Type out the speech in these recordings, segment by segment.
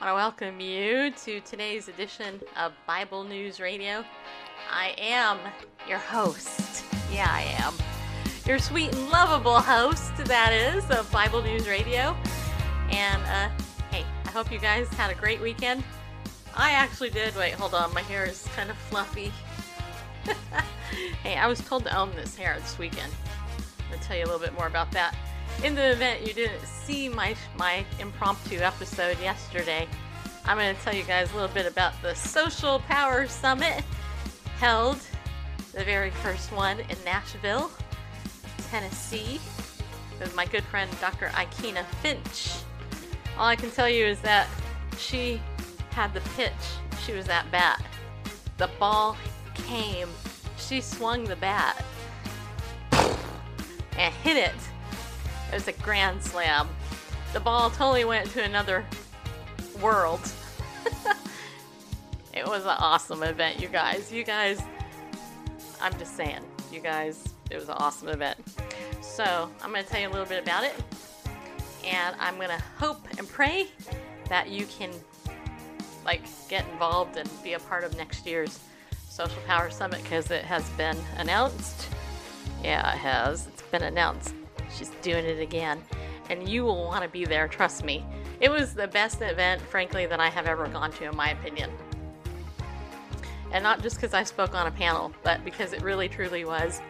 I want to welcome you to today's edition of Bible News Radio. I am your host. Yeah, I am. Your sweet and lovable host, that is, of Bible News Radio. And, uh, hey, I hope you guys had a great weekend. I actually did. Wait, hold on. My hair is kind of fluffy. hey, I was told to own this hair this weekend. I'll tell you a little bit more about that. In the event you didn't see my my impromptu episode yesterday, I'm going to tell you guys a little bit about the Social Power Summit held, the very first one in Nashville, Tennessee, with my good friend Dr. Aikyna Finch. All I can tell you is that she had the pitch. She was at bat. The ball came. She swung the bat and hit it. It was a grand slam. The ball totally went to another world. it was an awesome event, you guys. You guys, I'm just saying, you guys, it was an awesome event. So, I'm going to tell you a little bit about it. And I'm going to hope and pray that you can like get involved and be a part of next year's Social Power Summit because it has been announced. Yeah, it has. It's been announced. She's doing it again. And you will want to be there, trust me. It was the best event, frankly, that I have ever gone to, in my opinion. And not just because I spoke on a panel, but because it really truly was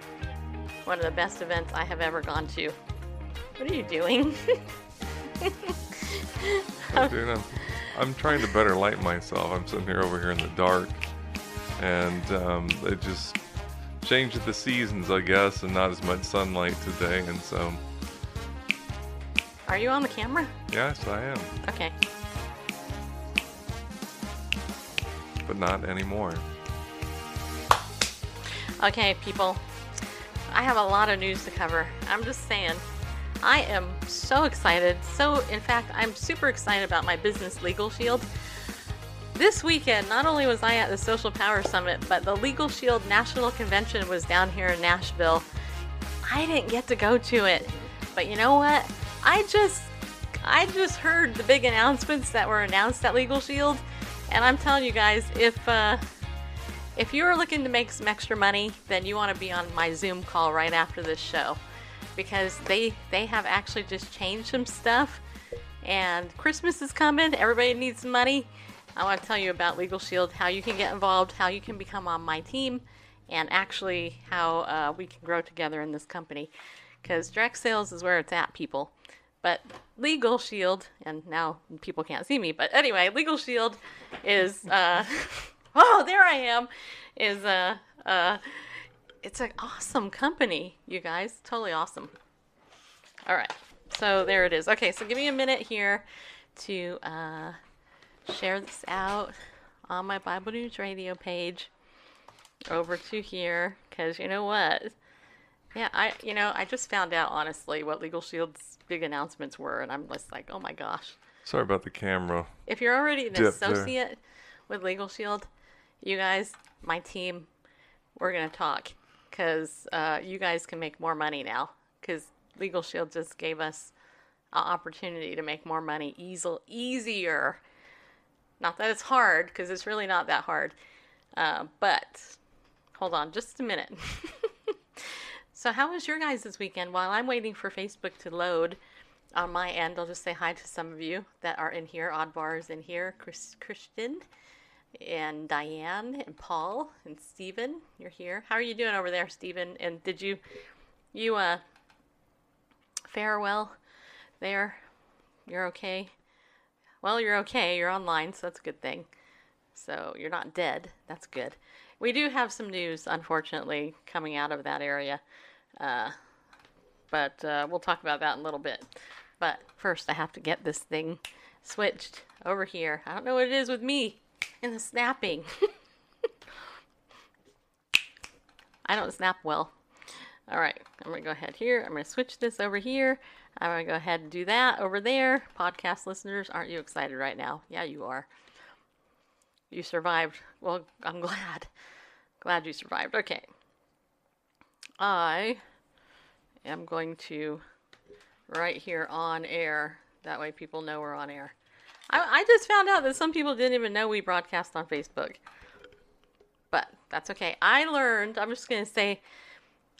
one of the best events I have ever gone to. What are you doing? I'm, I'm, trying to better light myself. I'm sitting here over here in the dark, and um, they just changed the seasons, I guess, and not as much sunlight today, and so. Are you on the camera? Yes, I am. Okay. But not anymore. Okay, people. I have a lot of news to cover. I'm just saying. I am so excited. So, in fact, I'm super excited about my business Legal Shield. This weekend, not only was I at the Social Power Summit, but the Legal Shield National Convention was down here in Nashville. I didn't get to go to it, but you know what? I just I just heard the big announcements that were announced at Legal Shield, and I'm telling you guys, if uh, if you're looking to make some extra money, then you want to be on my Zoom call right after this show because they they have actually just changed some stuff and Christmas is coming. Everybody needs money. I want to tell you about Legal Shield, how you can get involved, how you can become on my team, and actually how uh, we can grow together in this company. Because direct sales is where it's at, people. But Legal Shield, and now people can't see me, but anyway, Legal Shield is, uh, oh, there I am, is, uh, uh, it's an awesome company, you guys. Totally awesome. All right. So there it is. Okay, so give me a minute here to uh, share this out on my Bible News Radio page over to here because you know what? Yeah, I you know I just found out honestly what Legal Shield's big announcements were, and I'm just like, oh my gosh. Sorry about the camera. If you're already an Dip there. associate with Legal Shield, you guys, my team, we're gonna talk because uh, you guys can make more money now because Legal Shield just gave us an opportunity to make more money easy, easier. Not that it's hard because it's really not that hard. Uh, but hold on just a minute. so, how was your guys this weekend? While I'm waiting for Facebook to load on my end, I'll just say hi to some of you that are in here. Oddbar is in here. Chris, Christian and Diane and Paul and Stephen. You're here. How are you doing over there, Stephen? And did you you uh fare well there? You're okay? Well, you're okay. You're online, so that's a good thing. So you're not dead. That's good. We do have some news, unfortunately, coming out of that area. Uh, but uh, we'll talk about that in a little bit. But first, I have to get this thing switched over here. I don't know what it is with me and the snapping. I don't snap well. All right, I'm going to go ahead here. I'm going to switch this over here. I'm going to go ahead and do that over there. Podcast listeners, aren't you excited right now? Yeah, you are. You survived. Well, I'm glad. Glad you survived. Okay. I am going to right here on air. That way people know we're on air. I, I just found out that some people didn't even know we broadcast on Facebook. But that's okay. I learned, I'm just going to say,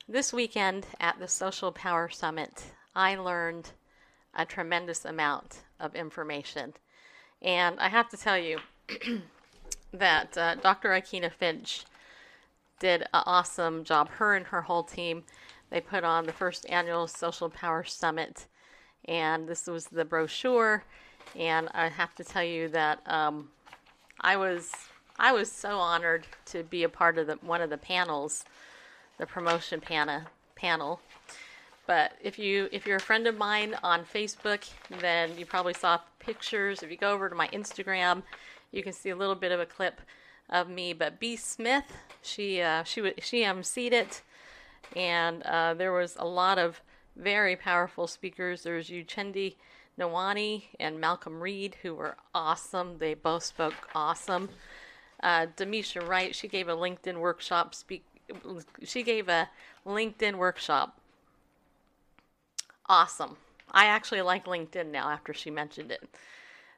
this weekend at the Social Power Summit, I learned a tremendous amount of information. And I have to tell you that uh, Dr. Aikyna Finch did an awesome job. Her and her whole team, they put on the first annual Social Power Summit. And this was the brochure. And I have to tell you that um, I was I was so honored to be a part of the one of the panels, the promotion pana, panel. But if you if you're a friend of mine on Facebook, then you probably saw pictures. If you go over to my Instagram, you can see a little bit of a clip of me. But B Smith, she uh, she she emceed it, and uh, there was a lot of very powerful speakers. There's Uchendu Nwaneri and Malcolm Reed, who were awesome. They both spoke awesome. Uh, Demisha Wright, she gave a LinkedIn workshop. Speak, she gave a LinkedIn workshop. Awesome. I actually like LinkedIn now after she mentioned it.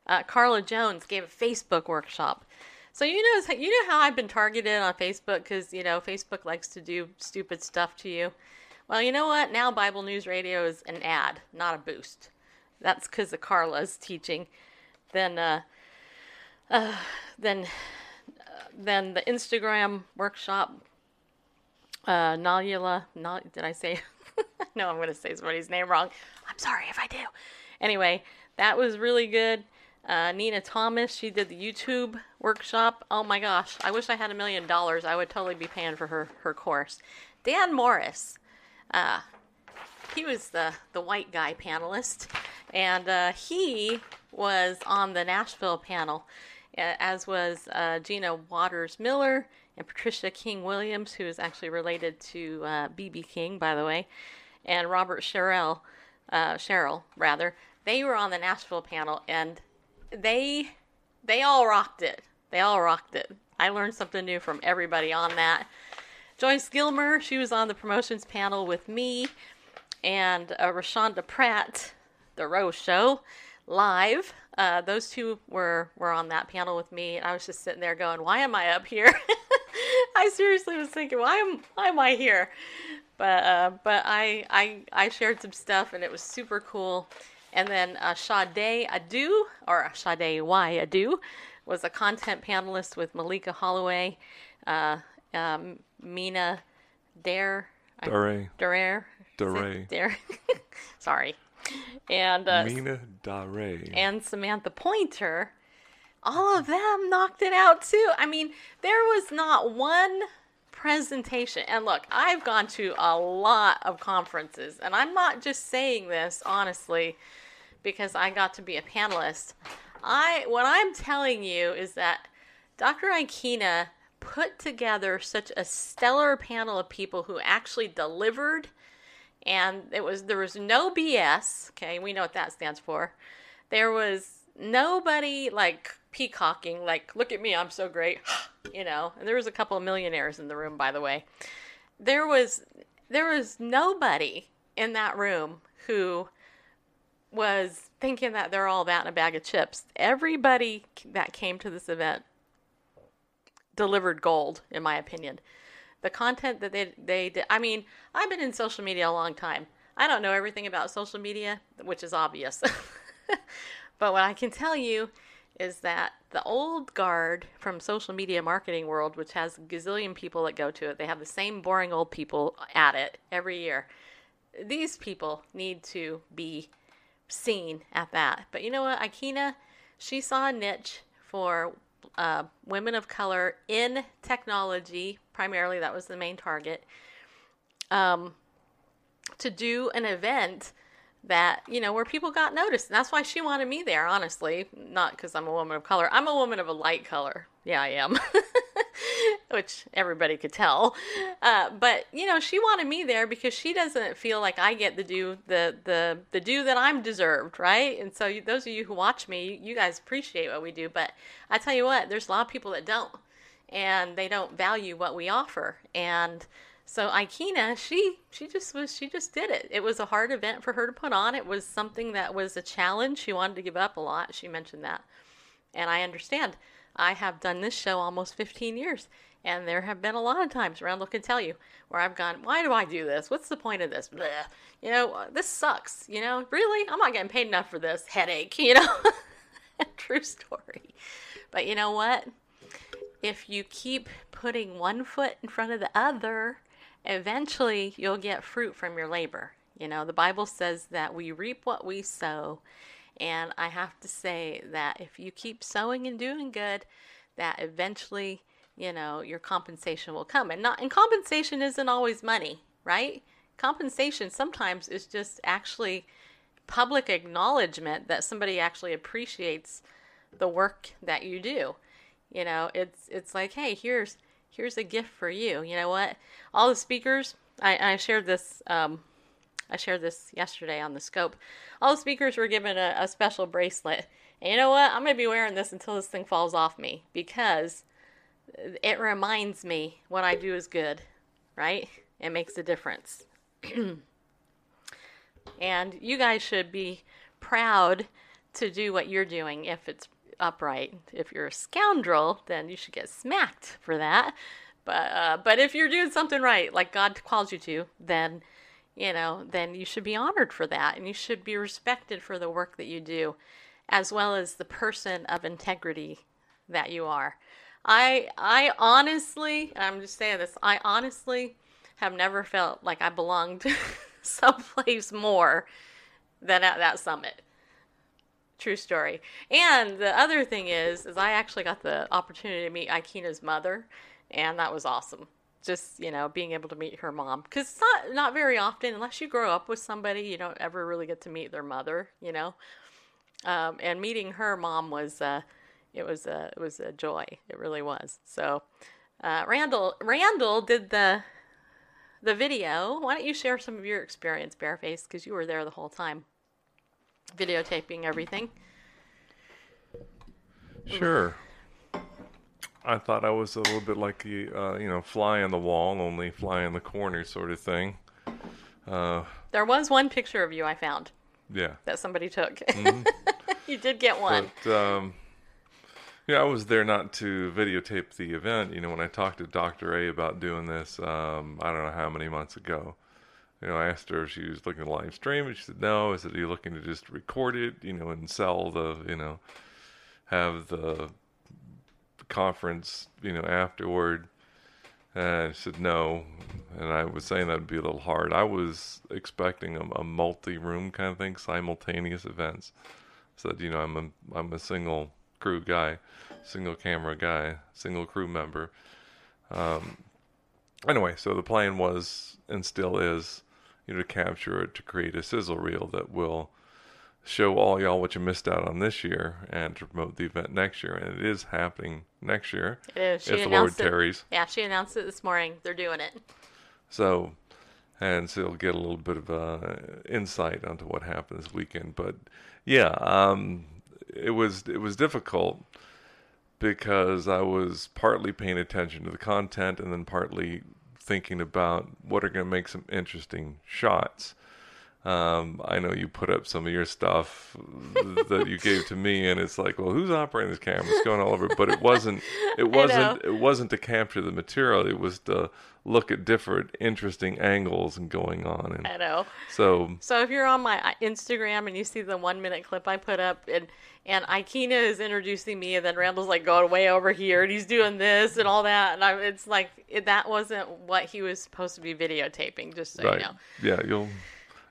Uh, Carla Jones gave a Facebook workshop. So you know, you know how I've been targeted on Facebook because you know Facebook likes to do stupid stuff to you. Well, you know what? Now Bible News Radio is an ad, not a boost. That's because of Carla's teaching. Then, uh, uh, then, uh, then the Instagram workshop. Uh, Nalula, Nal- did I say? no, I'm going to say somebody's name wrong. I'm sorry if I do. Anyway, that was really good. Uh, Nina Thomas, she did the YouTube workshop. Oh my gosh, I wish I had a million dollars. I would totally be paying for her her course. Dan Morris, uh, he was the the white guy panelist, and uh, he was on the Nashville panel, as was uh, Gina Waters Miller and Patricia King Williams, who is actually related to BB uh, King, by the way, and Robert Sherrill, uh, rather. They were on the Nashville panel, and they they all rocked it. They all rocked it. I learned something new from everybody on that. Joyce Gilmer, she was on the promotions panel with me, and uh, Rashonda Pratt, The Rose Show, live. Uh, those two were were on that panel with me, and I was just sitting there going, "Why am I up here?" I seriously was thinking, "Why am why am I here?" But uh, but I I I shared some stuff, and it was super cool. And then uh, Sade Adu, or Sade Y Adu, was a content panelist with Malika Holloway, uh, um, Mina Dare. Dare. Dare. Dare. Dare. Sorry. And uh, Mina Dare. And Samantha Pointer. All of them knocked it out too. I mean, there was not one presentation. And look, I've gone to a lot of conferences, and I'm not just saying this honestly because I got to be a panelist. I what I'm telling you is that Dr. Aikyna put together such a stellar panel of people who actually delivered and it was there was no BS, okay? We know what that stands for. There was nobody like peacocking like look at me, I'm so great, you know. And there was a couple of millionaires in the room by the way. There was there was nobody in that room who was thinking that they're all that in a bag of chips. Everybody that came to this event delivered gold, in my opinion. The content that they they did. I mean, I've been in social media a long time. I don't know everything about social media, which is obvious. but what I can tell you is that the old guard from social media marketing world, which has gazillion people that go to it, they have the same boring old people at it every year. These people need to be seen at that. But you know what? Aikyna, she saw a niche for uh, women of color in technology, primarily, that was the main target, um, to do an event that you know where people got noticed. And that's why she wanted me there. Honestly, not because I'm a woman of color. I'm a woman of a light color. Yeah, I am. Which everybody could tell, uh, but you know she wanted me there because she doesn't feel like I get the due the the the due that I'm deserved, right? And so you, those of you who watch me, you guys appreciate what we do, but I tell you what, there's a lot of people that don't, and they don't value what we offer, and so Aikyna, she she just was she just did it. It was a hard event for her to put on. It was something that was a challenge. She wanted to give up a lot. She mentioned that. And I understand. I have done this show almost 15 years, and there have been a lot of times, Randall can tell you, where I've gone, why do I do this? What's the point of this? Blech. You know, this sucks. You know, really? I'm not getting paid enough for this headache, you know? True story. But you know what? If you keep putting one foot in front of the other, eventually you'll get fruit from your labor. You know, the Bible says that we reap what we sow. And I have to say that if you keep sowing and doing good, that eventually, you know, your compensation will come. And not and compensation isn't always money, right? Compensation sometimes is just actually public acknowledgement that somebody actually appreciates the work that you do. You know, it's it's like, hey, here's here's a gift for you. You know what? All the speakers, I, I shared this. Um, I shared this yesterday on the scope. All the speakers were given a, a special bracelet. And you know what? I'm going to be wearing this until this thing falls off me because it reminds me what I do is good, right? It makes a difference. and you guys should be proud to do what you're doing if it's upright. If you're a scoundrel, then you should get smacked for that. But uh, but if you're doing something right, like God calls you to, then you know, then you should be honored for that, and you should be respected for the work that you do, as well as the person of integrity that you are. I I honestly, I'm just saying this, I honestly have never felt like I belonged someplace more than at that summit. True story. And the other thing is, is I actually got the opportunity to meet Aikyna's mother, and that was awesome. Just you know, being able to meet her mom, because it's not not very often, unless you grow up with somebody, you don't ever really get to meet their mother. You know, um, and meeting her mom was uh, it was a it was a joy. It really was. So, uh, Randall Randall did the the video. Why don't you share some of your experience, Bareface, because you were there the whole time videotaping everything. Sure. I thought I was a little bit like the, uh, you know, fly on the wall, only fly in the corner sort of thing. Uh, there was one picture of you I found. Yeah. That somebody took. Mm-hmm. you did get one. But, um, yeah, I was there not to videotape the event. You know, when I talked to Dr. A about doing this, um, I don't know how many months ago, you know, I asked her if she was looking to live stream, and she said no. I said, "Are you looking to just record it, you know, and sell the, you know, have the conference, you know, afterward?" And she said no, and I was saying that would be a little hard. I was expecting a, a multi-room kind of thing, simultaneous events. Said, you know, I'm a I'm a single crew guy, single camera guy, single crew member. Um, anyway, so the plan was and still is you know, to capture it to create a sizzle reel that will show all y'all what you missed out on this year and to promote the event next year. And it is happening next year. It is. She if the Lord tarries. Yeah, she announced it this morning. They're doing it. So, and so you'll get a little bit of uh, insight onto what happened this weekend. But yeah, um, it was it was difficult because I was partly paying attention to the content and then partly thinking about what are going to make some interesting shots. Um, I know you put up some of your stuff that you gave to me, and it's like, well, who's operating this camera? It's going all over. But it wasn't. It wasn't. It wasn't to capture the material. It was to look at different interesting angles and going on. And I know. So. So if you're on my uh, Instagram and you see the one minute clip I put up, and and Aikyna is introducing me, and then Randall's like going way over here, and he's doing this and all that, and I, it's like it, that wasn't what he was supposed to be videotaping. Just so right. you know. Yeah, you'll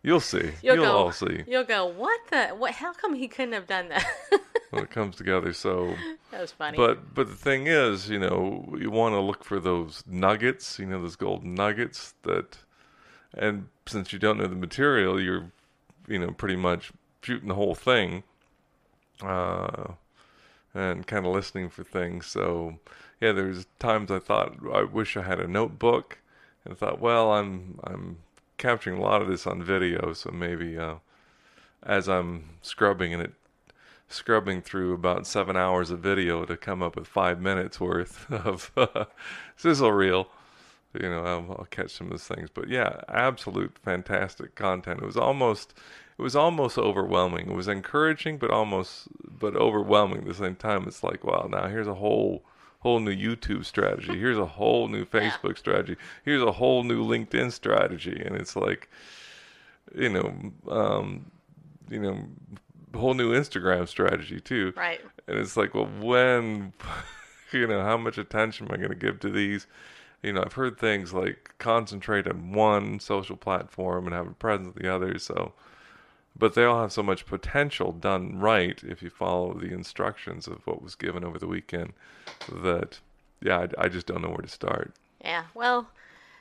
You'll see. You'll, you'll go, all see. You'll go, what the? What? How come he couldn't have done that? when it comes together, so that was funny. But but the thing is, you know, you want to look for those nuggets, you know, those golden nuggets that, and since you don't know the material, you're you know, pretty much shooting the whole thing, uh, and kind of listening for things. So, yeah, there's times I thought I wish I had a notebook, and I thought, well, I'm I'm capturing a lot of this on video, so maybe uh, as I'm scrubbing and it scrubbing through about seven hours of video to come up with five minutes worth of uh, sizzle reel. You know, I'll, I'll catch some of those things, but yeah, absolute fantastic content. It was almost, it was almost overwhelming. It was encouraging, but almost, but overwhelming at the same time. It's like, wow, now here's a whole, whole new YouTube strategy. Here's a whole new Facebook strategy. Here's a whole new LinkedIn strategy, and it's like, you know, um, you know, whole new Instagram strategy too. Right. And it's like, well, when, you know, how much attention am I going to give to these? You know, I've heard things like concentrate on one social platform and have a presence the others. So, but they all have so much potential done right if you follow the instructions of what was given over the weekend that, yeah, I, I just don't know where to start. Yeah. Well,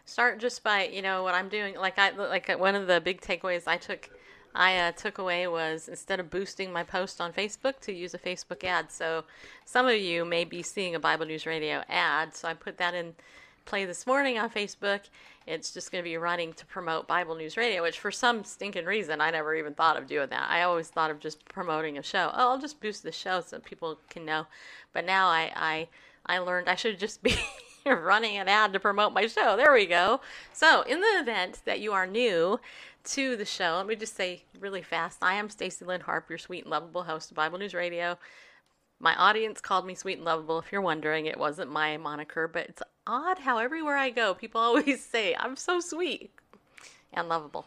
start just by you know what I'm doing. Like I like one of the big takeaways I took. I uh, took away was instead of boosting my post on Facebook to use a Facebook ad. So some of you may be seeing a Bible News Radio ad. So I put that in play this morning on Facebook. It's just going to be running to promote Bible News Radio, which for some stinking reason I never even thought of doing that. I always thought of just promoting a show. Oh, I'll just boost the show so people can know. But now I I, I learned I should just be running an ad to promote my show. There we go. So, in the event that you are new to the show, let me just say really fast I am Stacy Lynn Harp, your sweet and lovable host of Bible News Radio. My audience called me sweet and lovable. If you're wondering, it wasn't my moniker, but it's odd how everywhere I go, people always say, I'm so sweet and lovable.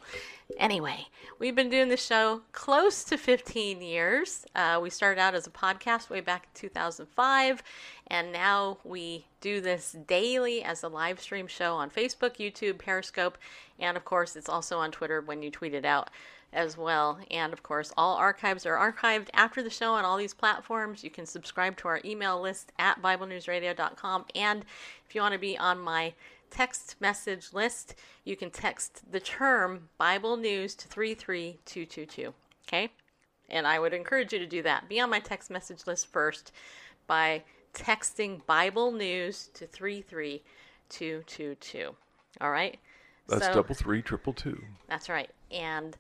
Anyway, we've been doing this show close to 15 years. Uh, we started out as a podcast way back in 2005, and now we do this daily as a live stream show on Facebook, YouTube, Periscope, and of course, it's also on Twitter when you tweet it out as well. And of course, all archives are archived after the show on all these platforms. You can subscribe to our email list at BibleNewsRadio.com. And if you want to be on my text message list, you can text the term Bible News to 33222. Okay? And I would encourage you to do that. Be on my text message list first by texting Bible News to 33222. All right? That's So- double three, triple two. that's right. And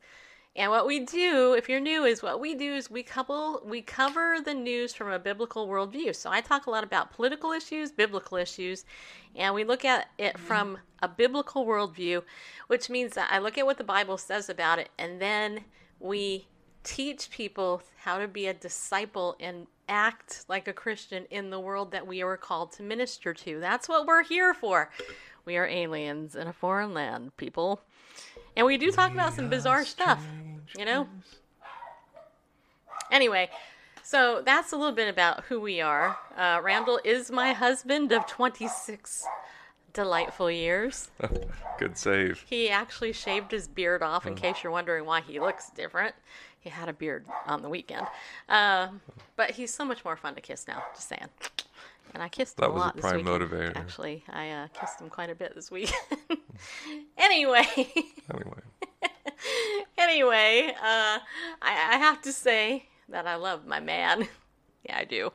and what we do, if you're new, is what we do is we couple we cover the news from a biblical worldview. So I talk a lot about political issues, biblical issues, and we look at it from a biblical worldview, which means that I look at what the Bible says about it, and then we teach people how to be a disciple and act like a Christian in the world that we are called to minister to. That's what we're here for. We are aliens in a foreign land, people. And we do talk about some bizarre stuff, you know? Anyway, so that's a little bit about who we are. Uh, Randall is my husband of 26 delightful years. Good save. He actually shaved his beard off in case you're wondering why he looks different. He had a beard on the weekend. Uh, but he's so much more fun to kiss now, just saying. And I kissed him That a was a lot this prime weekend. motivator. Actually, I uh, kissed him quite a bit this week. anyway, Anyway, anyway, uh, I, I have to say that I love my man. yeah, I do.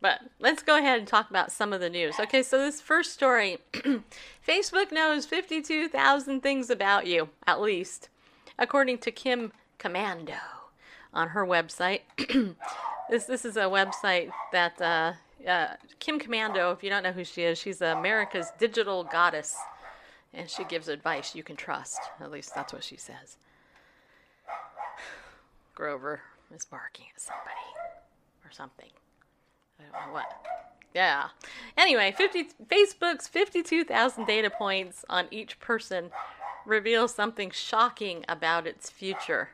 But let's go ahead and talk about some of the news. Okay, so this first story Facebook knows 52,000 things about you, at least, according to Kim Komando on her website. this, this is a website that uh, uh, Kim Komando, if you don't know who she is, she's America's digital goddess. And she gives advice you can trust. At least that's what she says. Grover is barking at somebody or something. I don't know what. Yeah. Anyway, 50, Facebook's 52,000 data points on each person reveals something shocking about its future.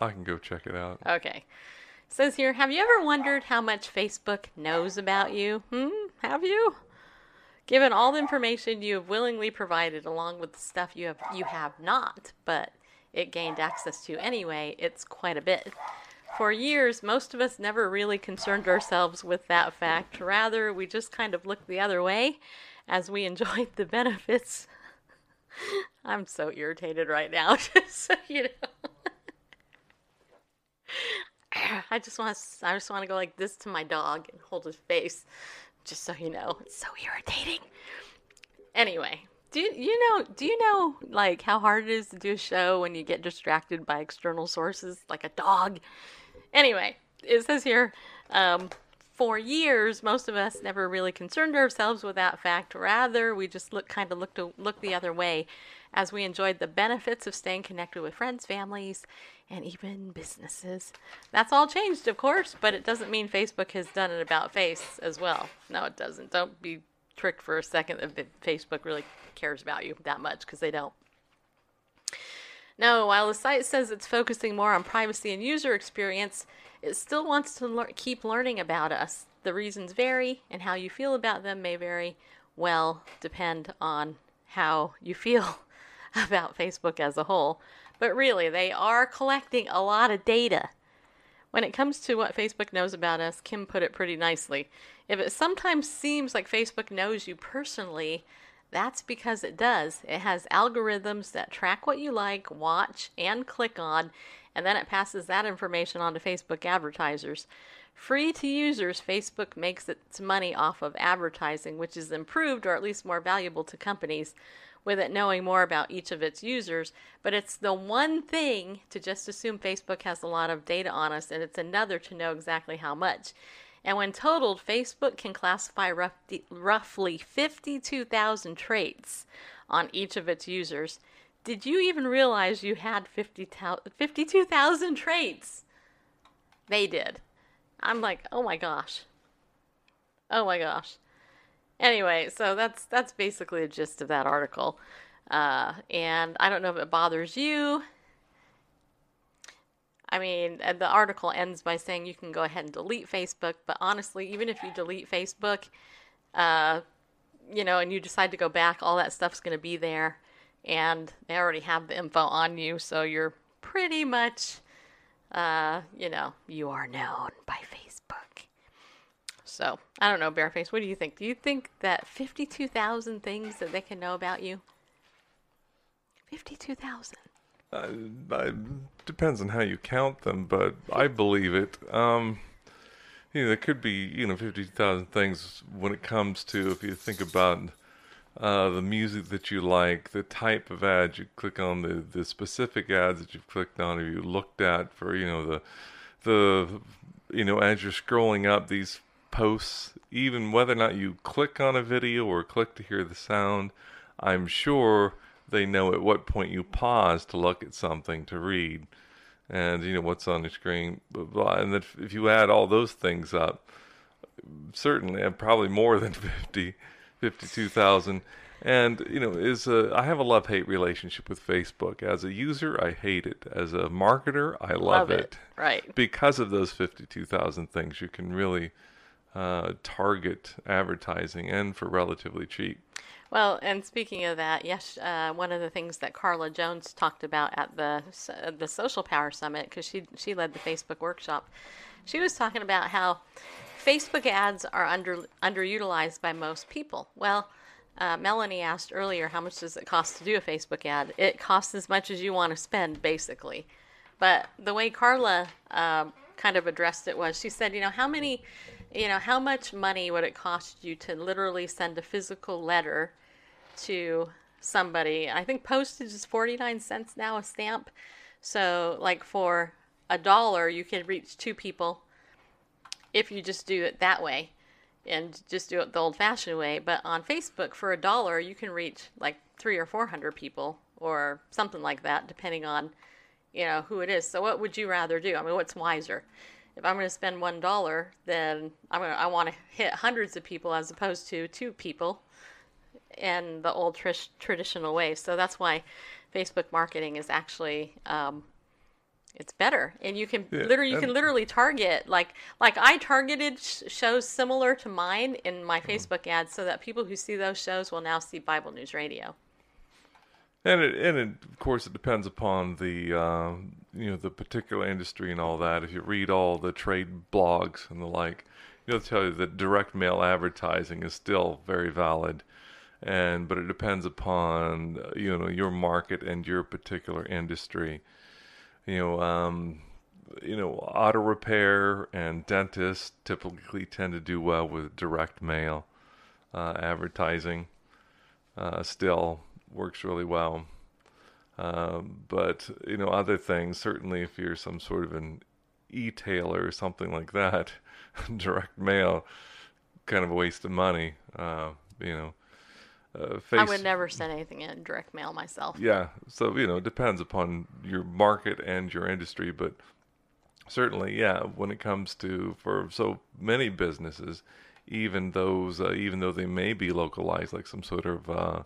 I can go check it out. Okay. Says here, have you ever wondered how much Facebook knows about you? Hmm? Have you? Given all the information you have willingly provided along with the stuff you have you have not, but it gained access to anyway, it's quite a bit. For years, most of us never really concerned ourselves with that fact. Rather, we just kind of looked the other way as we enjoyed the benefits I'm so irritated right now. Just so you know. I just want to. I just want to go like this to my dog and hold his face, just so you know. It's so irritating. Anyway, do you, know? Do you know like how hard it is to do a show when you get distracted by external sources, like a dog? Anyway, it says here. Um, for years, most of us never really concerned ourselves with that fact. Rather, we just look kind of looked look the other way as we enjoyed the benefits of staying connected with friends, families, and even businesses. That's all changed, of course, but it doesn't mean Facebook has done it about face as well. No, it doesn't. Don't be tricked for a second that Facebook really cares about you that much because they don't. No, while the site says it's focusing more on privacy and user experience, it still wants to keep learning about us. The reasons vary, and how you feel about them may vary. Well, depend on how you feel about Facebook as a whole. But really, they are collecting a lot of data. When it comes to what Facebook knows about us, Kim put it pretty nicely. If it sometimes seems like Facebook knows you personally, that's because it does. It has algorithms that track what you like, watch, and click on, and then it passes that information on to Facebook advertisers. Free to users, Facebook makes its money off of advertising, which is improved or at least more valuable to companies with it knowing more about each of its users. But it's the one thing to just assume Facebook has a lot of data on us, and it's another to know exactly how much. And when totaled, Facebook can classify roughly 52,000 traits on each of its users. Did you even realize you had 50, 52,000 traits? They did. I'm like, oh my gosh. Oh my gosh. Anyway, so that's that's basically the gist of that article. Uh, and I don't know if it bothers you. I mean, uh, the article ends by saying you can go ahead and delete Facebook, but honestly, even if you delete Facebook, uh, you know, and you decide to go back, all that stuff's going to be there, and they already have the info on you, so you're pretty much, uh, you know, you are known by Facebook. So I don't know, Bareface. What do you think? Do you think that fifty-two thousand things that they can know about you? Fifty-two thousand. Uh, it depends on how you count them, but I believe it. Um, you know, there could be you know fifty thousand things when it comes to if you think about uh, the music that you like, the type of ads you click on, the the specific ads that you've clicked on, or you looked at for you know the the you know as you're scrolling up these posts, even whether or not you click on a video or click to hear the sound, I'm sure they know at what point you pause to look at something to read and you know what's on the screen blah, blah. and if, if you add all those things up certainly and probably more than 50 52,000 and you know is a, I have a love hate relationship with Facebook as a user I hate it as a marketer I love, love it. it. right because of those 52,000 things you can really uh, target advertising and for relatively cheap well, and speaking of that, yes, uh, one of the things that Carla Jones talked about at the the Social Power Summit, because she she led the Facebook workshop, she was talking about how Facebook ads are under underutilized by most people. Well, uh, Melanie asked earlier, how much does it cost to do a Facebook ad? It costs as much as you want to spend, basically. But the way Carla uh, kind of addressed it was, she said, you know, how many you know, how much money would it cost you to literally send a physical letter to somebody? I think postage is 49 cents now a stamp. So, like for a dollar, you can reach two people if you just do it that way and just do it the old fashioned way. But on Facebook, for a dollar, you can reach like three or 400 people or something like that, depending on, you know, who it is. So, what would you rather do? I mean, what's wiser? If I'm going to spend one dollar, then I'm gonna, I want to hit hundreds of people as opposed to two people in the old tr- traditional way. So that's why Facebook marketing is actually um, it's better, and you can yeah, literally you can literally target like like I targeted sh- shows similar to mine in my mm-hmm. Facebook ads, so that people who see those shows will now see Bible News Radio. And it, and it, of course, it depends upon the uh, you know the particular industry and all that. If you read all the trade blogs and the like, they'll tell you that direct mail advertising is still very valid, and but it depends upon you know your market and your particular industry. You know, um, you know, auto repair and dentists typically tend to do well with direct mail uh, advertising. Uh, still works really well. Um, but you know, other things certainly, if you're some sort of an e-tailer or something like that, direct mail, kind of a waste of money. Uh, you know, uh, face, I would never send anything in direct mail myself. Yeah, so you know, it depends upon your market and your industry, but certainly, yeah, when it comes to for so many businesses, even those, uh, even though they may be localized, like some sort of uh,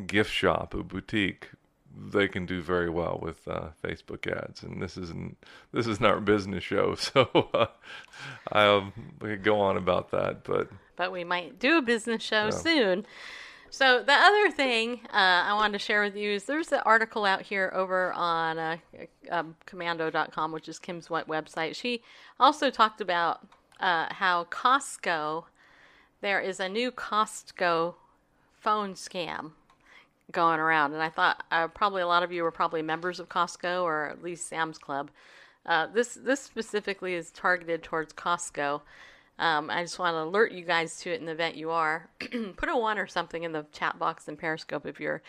gift shop, a boutique, they can do very well with uh, Facebook ads. And this isn't this is not a business show, so uh, I'll we could go on about that, but but we might do a business show yeah. soon. So the other thing uh, I wanted to share with you is there's an article out here over on uh, um, komando.com, which is Kim's website. She also talked about uh, how Costco, there is a new Costco phone scam going around, and I thought uh, probably a lot of you were probably members of Costco or at least Sam's Club. Uh, this this specifically is targeted towards Costco. Um, I just want to alert you guys to it in the event you are. Put a one or something in the chat box in Periscope if you're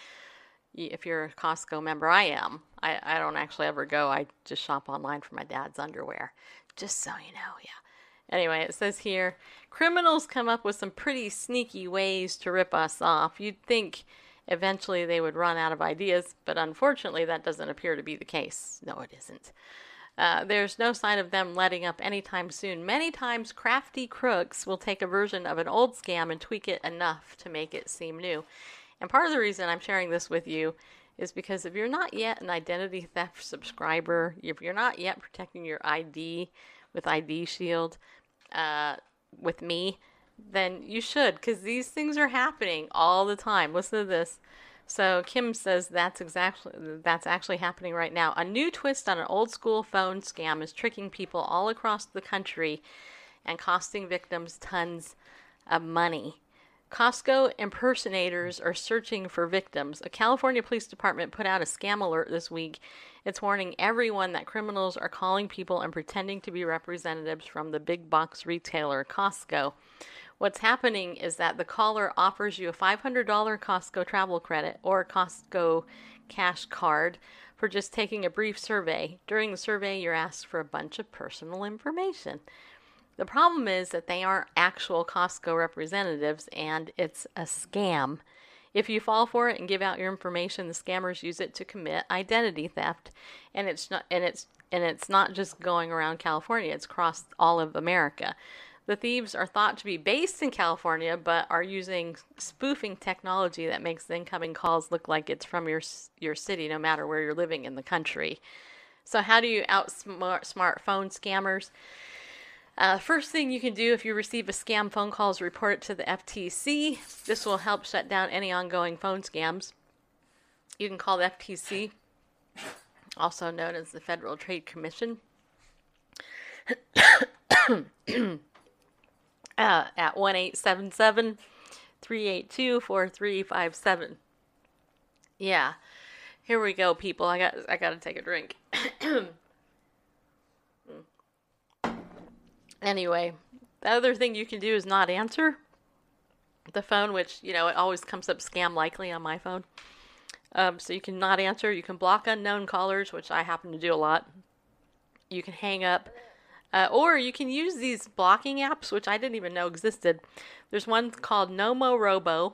if you're a Costco member. I am. I, I don't actually ever go. I just shop online for my dad's underwear. Just so you know, yeah. Anyway, it says here criminals come up with some pretty sneaky ways to rip us off. You'd think eventually they would run out of ideas, but unfortunately, that doesn't appear to be the case. No, it isn't. Uh, there's no sign of them letting up anytime soon. Many times, crafty crooks will take a version of an old scam and tweak it enough to make it seem new. And part of the reason I'm sharing this with you is because if you're not yet an identity theft subscriber, if you're not yet protecting your ID with ID Shield uh, with me, then you should, because these things are happening all the time. Listen to this. So Kim says that's exactly that's actually happening right now. A new twist on an old school phone scam is tricking people all across the country and costing victims tons of money. Costco impersonators are searching for victims. A California police department put out a scam alert this week. It's warning everyone that criminals are calling people and pretending to be representatives from the big box retailer Costco. What's happening is that the caller offers you a $500 Costco travel credit or Costco cash card for just taking a brief survey. During the survey, you're asked for a bunch of personal information. The problem is that they aren't actual Costco representatives and it's a scam. If you fall for it and give out your information, the scammers use it to commit identity theft, and it's not and it's and it's not just going around California, it's across all of America. The thieves are thought to be based in California, but are using spoofing technology that makes the incoming calls look like it's from your your city, no matter where you're living in the country. So, how do you outsmart smartphone scammers? Uh, first thing you can do if you receive a scam phone call is report it to the FTC. This will help shut down any ongoing phone scams. You can call the FTC, also known as the Federal Trade Commission. Uh, at 1 382 4357. Yeah. Here we go, people. I got I got to take a drink. anyway, the other thing you can do is not answer the phone, which, you know, it always comes up scam likely on my phone. Um, so you can not answer. You can block unknown callers, which I happen to do a lot. You can hang up. Uh, or you can use these blocking apps, which I didn't even know existed. There's one called Nomorobo.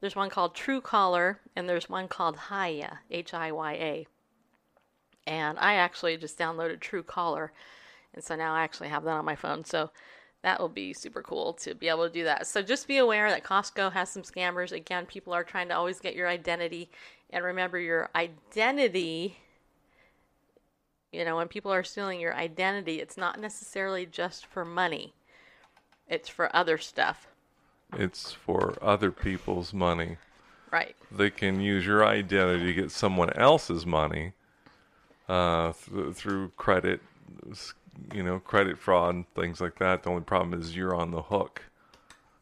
There's one called Truecaller, and there's one called Hiya, H I Y A. And I actually just downloaded Truecaller, and so now I actually have that on my phone. So that will be super cool to be able to do that. So just be aware that Costco has some scammers. Again, people are trying to always get your identity, and remember your identity you know, when people are stealing your identity, it's not necessarily just for money, it's for other stuff. It's for other people's money. Right. They can use your identity to get someone else's money uh, th- through credit, you know, credit fraud and things like that. The only problem is you're on the hook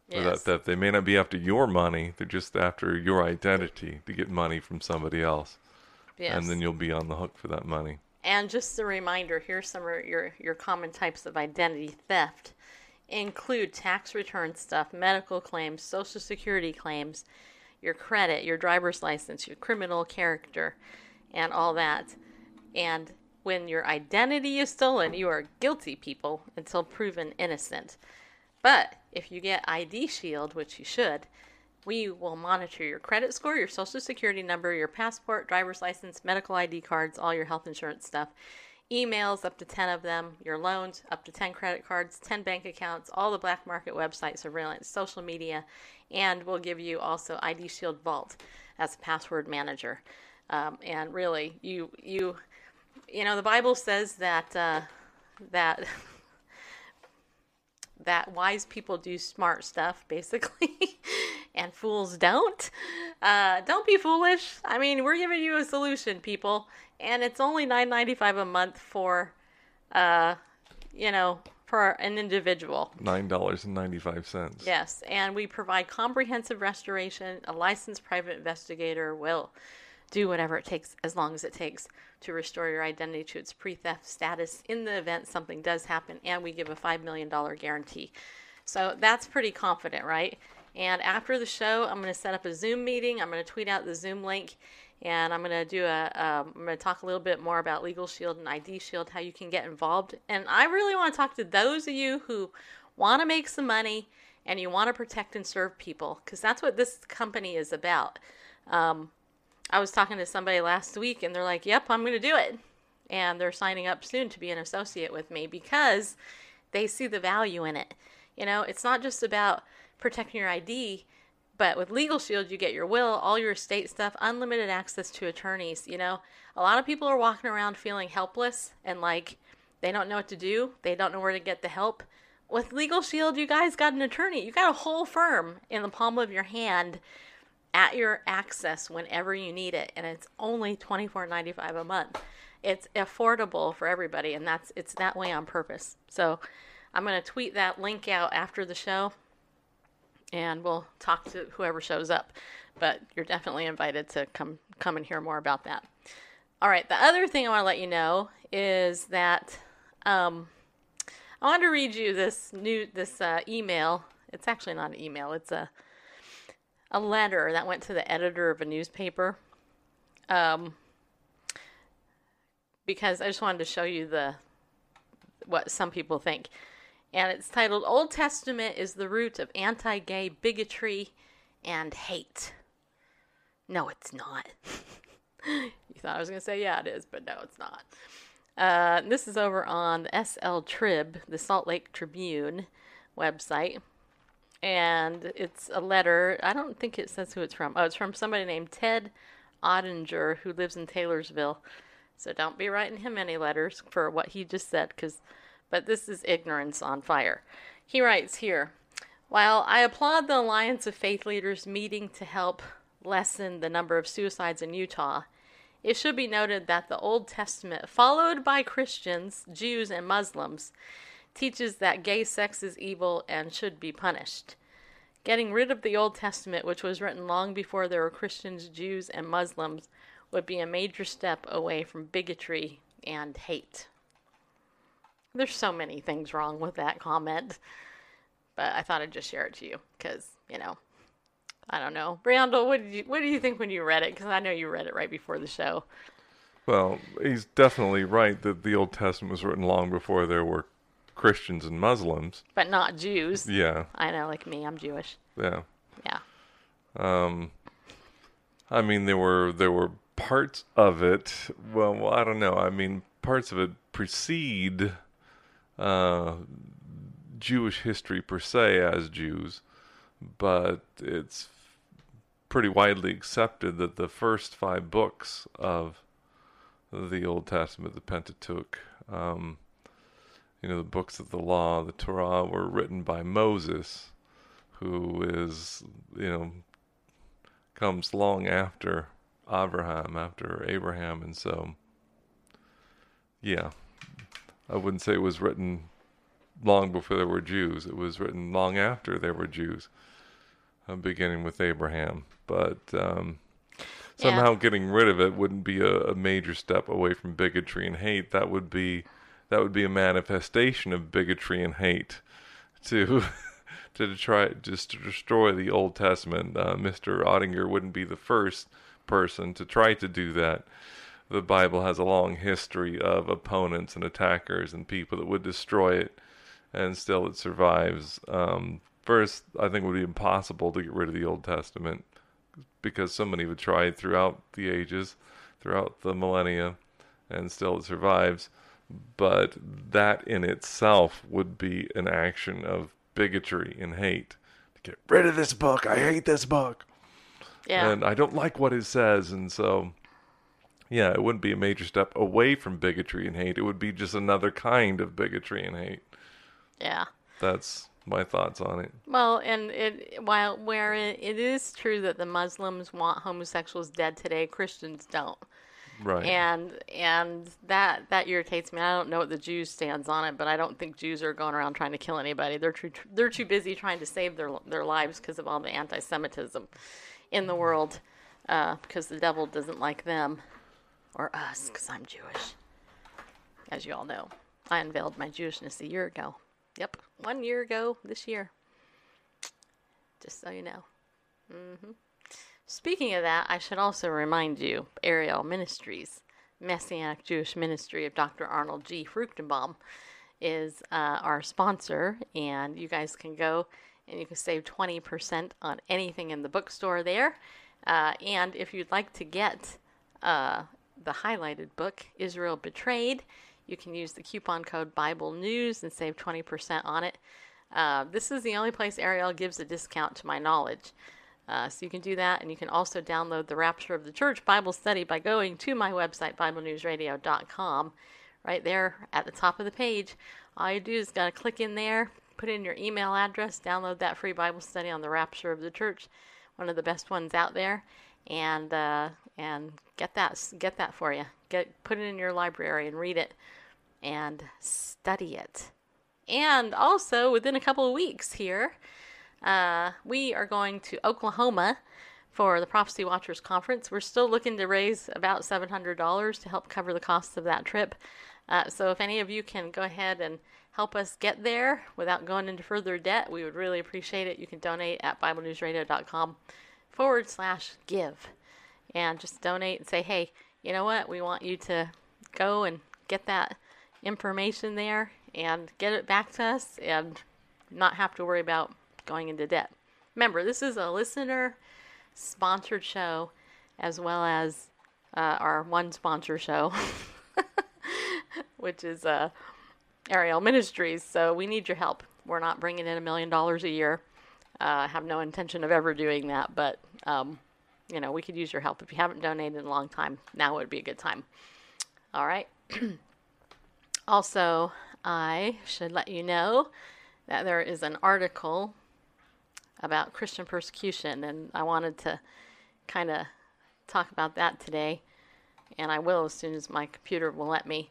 Yes. that, that they may not be after your money, they're just after your identity to get money from somebody else. Yes. And then you'll be on the hook for that money. And just a reminder, here's some of your, your common types of identity theft. Include tax return stuff, medical claims, social security claims, your credit, your driver's license, your criminal character, and all that. And when your identity is stolen, you are guilty people until proven innocent. But if you get ID Shield, which you should, we will monitor your credit score, your social security number, your passport, driver's license, medical ID cards, all your health insurance stuff, emails, up to 10 of them, your loans, up to 10 credit cards, 10 bank accounts, all the black market website surveillance, social media, and we'll give you also ID Shield Vault as a password manager. Um, and really, you, you, you know, the Bible says that, uh, that that wise people do smart stuff, basically, and fools don't. Uh, don't be foolish. I mean, we're giving you a solution, people, and it's only nine ninety five a month for, uh, you know, for an individual. Nine dollars and ninety five cents. Yes, and we provide comprehensive restoration. A licensed private investigator will do whatever it takes, as long as it takes, to restore your identity to its pre theft status in the event something does happen, and we give a $5 million guarantee. So that's pretty confident, right? And after the show, I'm going to set up a Zoom meeting. I'm going to tweet out the Zoom link, and I'm going to do a. Um, I'm going to talk a little bit more about Legal Shield and ID Shield, how you can get involved. And I really want to talk to those of you who want to make some money and you want to protect and serve people, because that's what this company is about. Um, I was talking to somebody last week, and they're like, "Yep, I'm going to do it," and they're signing up soon to be an associate with me because they see the value in it. You know, it's not just about protecting your ID, but with Legal Shield, you get your will, all your estate stuff, unlimited access to attorneys. You know, a lot of people are walking around feeling helpless and like they don't know what to do, they don't know where to get the help. With Legal Shield, you guys got an attorney, you got a whole firm in the palm of your hand at your access whenever you need it and it's only $24.95 a month. It's affordable for everybody and that's it's that way on purpose. So i'm going to tweet that link out after the show and we'll talk to whoever shows up. But you're definitely invited to come come and hear more about that. All right the other thing i want to let you know is that um, i want to read you this new this uh, email. It's actually not an email it's a a letter that went to the editor of a newspaper. Um, because I just wanted to show you the what some people think. And it's titled Old Testament is the root of anti-gay bigotry and hate. No, it's not. you thought I was going to say yeah, it is, but no, it's not. Uh, this is over on the SL Trib, the Salt Lake Tribune website and it's a letter. I don't think it says who it's from. Oh, it's from somebody named Ted Ottinger who lives in Taylorsville. So don't be writing him any letters for what he just said, because. But this is ignorance on fire. He writes here, while I applaud the Alliance of Faith Leaders meeting to help lessen the number of suicides in Utah, it should be noted that the Old Testament, followed by Christians, Jews, and Muslims, teaches that gay sex is evil and should be punished. Getting rid of the Old Testament, which was written long before there were Christians, Jews, and Muslims, would be a major step away from bigotry and hate. There's so many things wrong with that comment, but I thought I'd just share it to you because, you know, I don't know. Randall, what did you what do you think when you read it? Because I know you read it right before the show. Well, he's definitely right that the Old Testament was written long before there were Christians and Muslims. But not Jews. Yeah, I know, like me, I'm Jewish. yeah. Yeah. Um, I mean, there were there were parts of it. Well, well I don't know. I mean, parts of it precede uh, Jewish history per se as Jews, but it's pretty widely accepted that the first five books of the Old Testament, the Pentateuch, um, you know, the books of the law, the Torah, were written by Moses, who is, you know, comes long after Abraham, after Abraham, and so, yeah, I wouldn't say it was written long before there were Jews. It was written long after there were Jews, uh, beginning with Abraham. But um, somehow Yeah. getting rid of it wouldn't be a, a major step away from bigotry and hate. That would be that would be a manifestation of bigotry and hate to to try just to destroy the Old Testament. Uh, Mr. Ottinger wouldn't be the first person to try to do that. The Bible has a long history of opponents and attackers and people that would destroy it, and still it survives. Um, first, I think it would be impossible to get rid of the Old Testament because so many have tried throughout the ages, throughout the millennia, and still it survives. But that in itself would be an action of bigotry and hate. To get rid of this book, I hate this book, Yeah. and I don't like what it says, and so. Yeah, it wouldn't be a major step away from bigotry and hate. It would be just another kind of bigotry and hate. yeah. That's my thoughts on it. Well, and it while where it, it is true that the Muslims want homosexuals dead today, Christians don't. Right. And and that that irritates me. I don't know what the Jews stands on it, but I don't think Jews are going around trying to kill anybody. They're too they're too busy trying to save their their lives because of all the anti-Semitism in the world, uh, because the devil doesn't like them or us because I'm Jewish, as you all know. I unveiled my Jewishness a year ago. Yep, one year ago this year. Just so you know. hmm Speaking of that, I should also remind you Ariel Ministries, Messianic Jewish Ministry of Dr. Arnold G. Fruchtenbaum, is uh, our sponsor, and you guys can go and you can save 20% on anything in the bookstore there. Uh, and if you'd like to get uh, the highlighted book, Israel Betrayed, you can use the coupon code Bible News and save 20% on it. Uh, this is the only place Ariel gives a discount to my knowledge. Uh, so you can do that, and you can also download the Rapture of the Church Bible Study by going to my website, BibleNewsRadio.com. Right there at the top of the page, all you do is got to click in there, put in your email address, download that free Bible study on the Rapture of the Church, one of the best ones out there, and uh, and get that get that for you. Get put it in your library and read it and study it. And also within a couple of weeks here, uh, we are going to Oklahoma for the Prophecy Watchers Conference. We're still looking to raise about $700 to help cover the costs of that trip. Uh, so if any of you can go ahead and help us get there without going into further debt, we would really appreciate it. You can donate at BibleNewsRadio.com forward slash give. And just donate and say, hey, you know what? We want you to go and get that information there and get it back to us and not have to worry about going into debt. Remember, this is a listener sponsored show as well as uh, our one sponsor show, which is uh, Ariel Ministries. So we need your help. We're not bringing in a million dollars a year. Uh, have no intention of ever doing that, but um, you know we could use your help. If you haven't donated in a long time, now would be a good time. All right. also, I should let you know that there is an article about Christian persecution, and I wanted to kind of talk about that today, and I will as soon as my computer will let me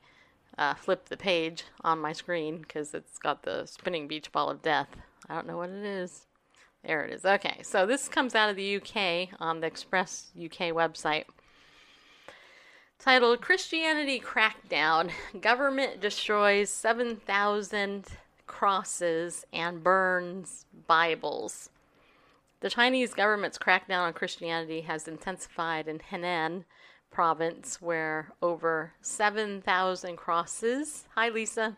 uh, flip the page on my screen because it's got the spinning beach ball of death. I don't know what it is. There it is. Okay, so this comes out of the UK on the Express UK website. Titled Christianity Crackdown Government Destroys 7,000 Crosses and Burns Bibles. The Chinese government's crackdown on Christianity has intensified in Henan province, where over 7,000 crosses, hi Lisa,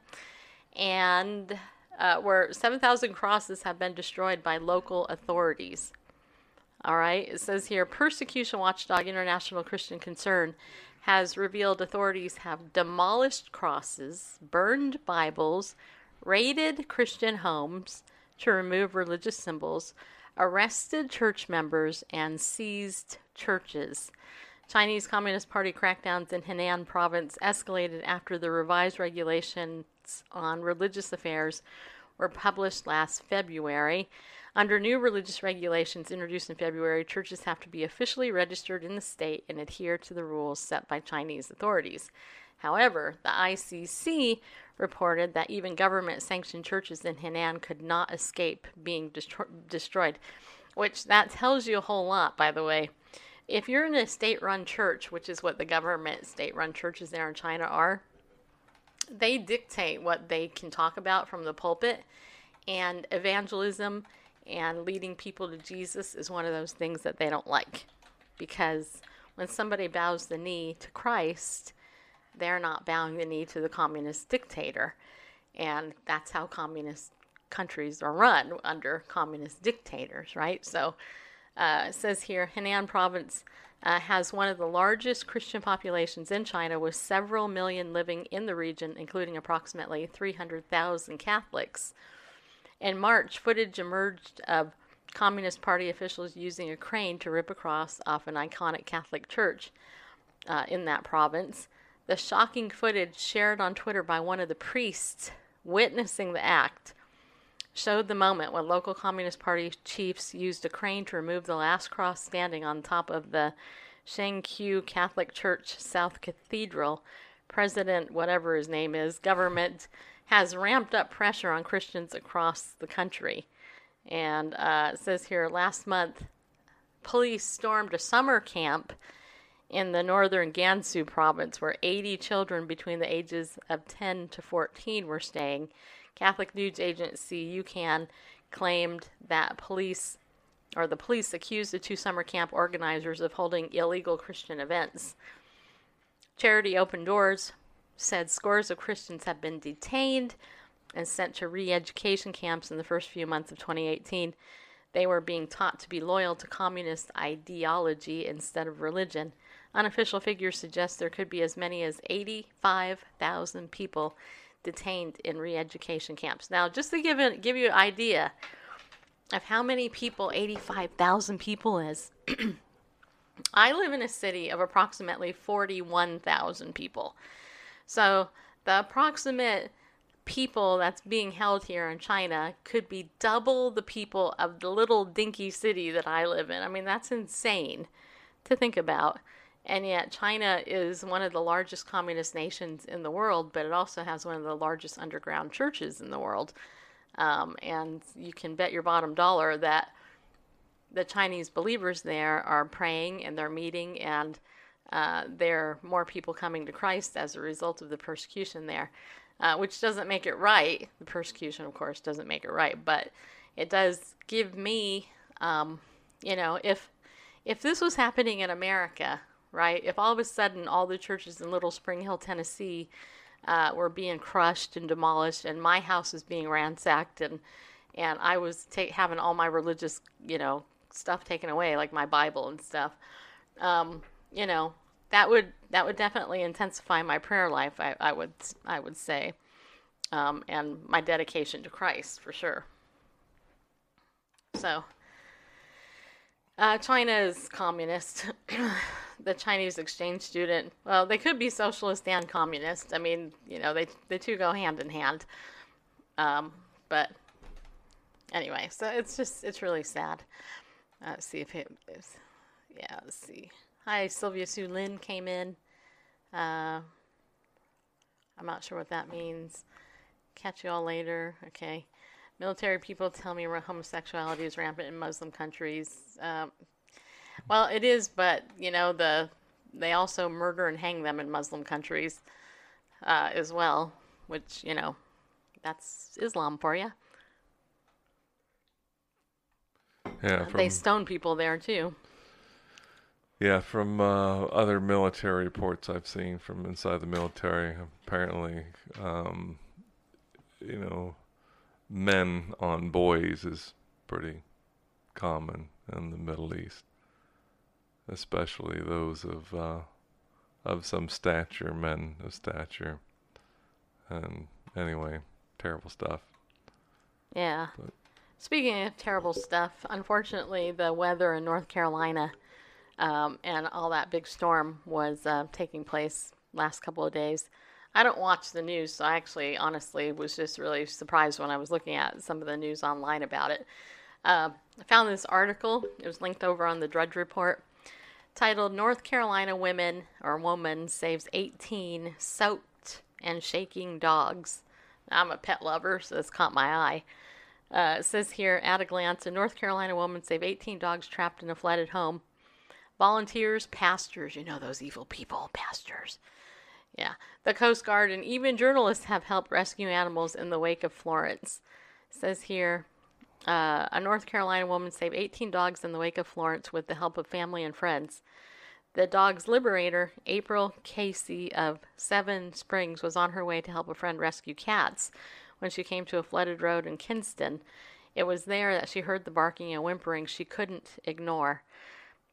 and uh, where 7,000 crosses have been destroyed by local authorities. All right, it says here Persecution Watchdog International Christian Concern has revealed authorities have demolished crosses, burned Bibles, raided Christian homes to remove religious symbols, arrested church members, and seized churches. Chinese Communist Party crackdowns in Henan province escalated after the revised regulations on religious affairs were published last February. Under new religious regulations introduced in February, churches have to be officially registered in the state and adhere to the rules set by Chinese authorities. However, the ICC reported that even government sanctioned churches in Henan could not escape being destro- destroyed, which that tells you a whole lot, by the way. If you're in a state run church, which is what the government state run churches there in China are, they dictate what they can talk about from the pulpit, and evangelism and leading people to Jesus is one of those things that they don't like because when somebody bows the knee to Christ, they're not bowing the knee to the communist dictator. And that's how communist countries are run under communist dictators, right? So uh, it says here Henan province uh, has one of the largest Christian populations in China, with several million living in the region, including approximately 300,000 Catholics. In March, footage emerged of Communist Party officials using a crane to rip across cross off an iconic Catholic church uh, in that province. The shocking footage shared on Twitter by one of the priests witnessing the act showed the moment when local Communist Party chiefs used a crane to remove the last cross standing on top of the Shangqiu Catholic Church South Cathedral. President, whatever his name is, government has ramped up pressure on Christians across the country. And uh, it says here last month, police stormed a summer camp in the northern Gansu province where 80 children between the ages of 10 to 14 were staying. Catholic news agency UCAN claimed that police or the police accused the two summer camp organizers of holding illegal Christian events. Charity Open Doors said scores of Christians have been detained and sent to re education camps in the first few months of 2018. They were being taught to be loyal to communist ideology instead of religion. Unofficial figures suggest there could be as many as 85,000 people detained in re education camps. Now, just to give, give you an idea of how many people 85,000 people is, I live in a city of approximately 41,000 people. So the approximate people that's being held here in China could be double the people of the little dinky city that I live in. I mean, that's insane to think about. And yet, China is one of the largest communist nations in the world, but it also has one of the largest underground churches in the world. Um, and you can bet your bottom dollar that the Chinese believers there are praying and they're meeting, and uh, there are more people coming to Christ as a result of the persecution there uh, which doesn't make it right. The persecution, of course, doesn't make it right, but it does give me, um, you know, if if this was happening in America, right? If all of a sudden all the churches in Little Spring Hill, Tennessee, uh, were being crushed and demolished, and my house was being ransacked, and and I was ta- having all my religious, you know, stuff taken away, like my Bible and stuff. Um, you know, that would that would definitely intensify my prayer life. I, I would I would say, um, and my dedication to Christ for sure. So, uh, China is communist. the Chinese exchange student, well, they could be socialist and communist. I mean, you know, they the two go hand in hand. Um, but anyway, so it's just it's really sad. Uh, let's see if it is. Yeah, let's see. Hi, Sylvia Sue Lynn came in. Uh, I'm not sure what that means. Catch you all later. Okay. Military people tell me homosexuality is rampant in Muslim countries. Um, well, it is, but you know the they also murder and hang them in Muslim countries uh, as well, which you know that's Islam for you. Yeah, from, they stone people there too. Yeah, from uh, other military reports I've seen from inside the military, apparently, um, you know, men on boys is pretty common in the Middle East, especially those of uh, of some stature, men of stature. And anyway, terrible stuff. Yeah. But. Speaking of terrible stuff, unfortunately, the weather in North Carolina um, and all that big storm was uh, taking place last couple of days. I don't watch the news, so I actually, honestly, was just really surprised when I was looking at some of the news online about it. Uh, I found this article. It was linked over on the Drudge Report. Titled North Carolina Women or Woman Saves 18 Soaked and Shaking Dogs. I'm a pet lover, so this caught my eye. Uh, it says here at a glance, a North Carolina woman saved 18 dogs trapped in a flooded home. Volunteers, pastors, you know those evil people, pastors. Yeah, the Coast Guard and even journalists have helped rescue animals in the wake of Florence. It says here, uh, a North Carolina woman saved 18 dogs in the wake of Florence with the help of family and friends. The dog's liberator, April Casey of Seven Springs, was on her way to help a friend rescue cats when she came to a flooded road in Kinston. It was there that she heard the barking and whimpering she couldn't ignore.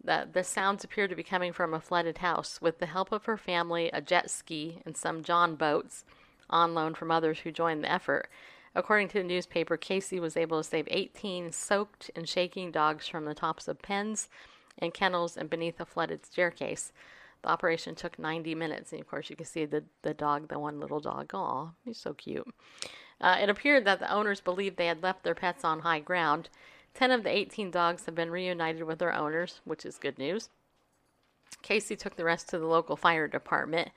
The, the sounds appeared to be coming from a flooded house. With the help of her family, a jet ski, and some John boats on loan from others who joined the effort, according to the newspaper, Casey was able to save 18 soaked and shaking dogs from the tops of pens and kennels and beneath a flooded staircase. The operation took 90 minutes, and of course, you can see the, the dog, the one little dog. Oh, he's so cute. Uh, it appeared that the owners believed they had left their pets on high ground. Ten of the 18 dogs have been reunited with their owners, which is good news. Casey took the rest to the local fire department.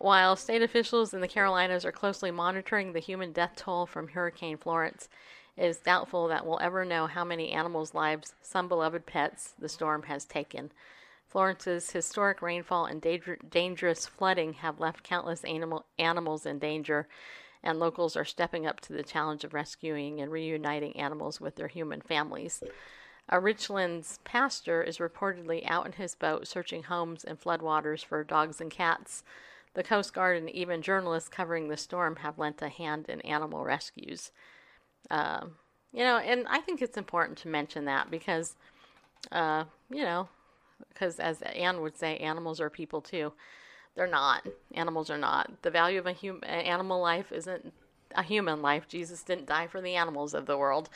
While state officials in the Carolinas are closely monitoring the human death toll from Hurricane Florence, it is doubtful that we'll ever know how many animals' lives, some beloved pets, the storm has taken. Florence's historic rainfall and dangerous flooding have left countless animal, animals in danger, and locals are stepping up to the challenge of rescuing and reuniting animals with their human families. A Richlands pastor is reportedly out in his boat searching homes and floodwaters for dogs and cats. The Coast Guard and even journalists covering the storm have lent a hand in animal rescues. Um, you know, and I think it's important to mention that because, uh, you know, because as Anne would say, animals are people too. They're not. Animals are not. The value of a hum- animal life isn't a human life. Jesus didn't die for the animals of the world,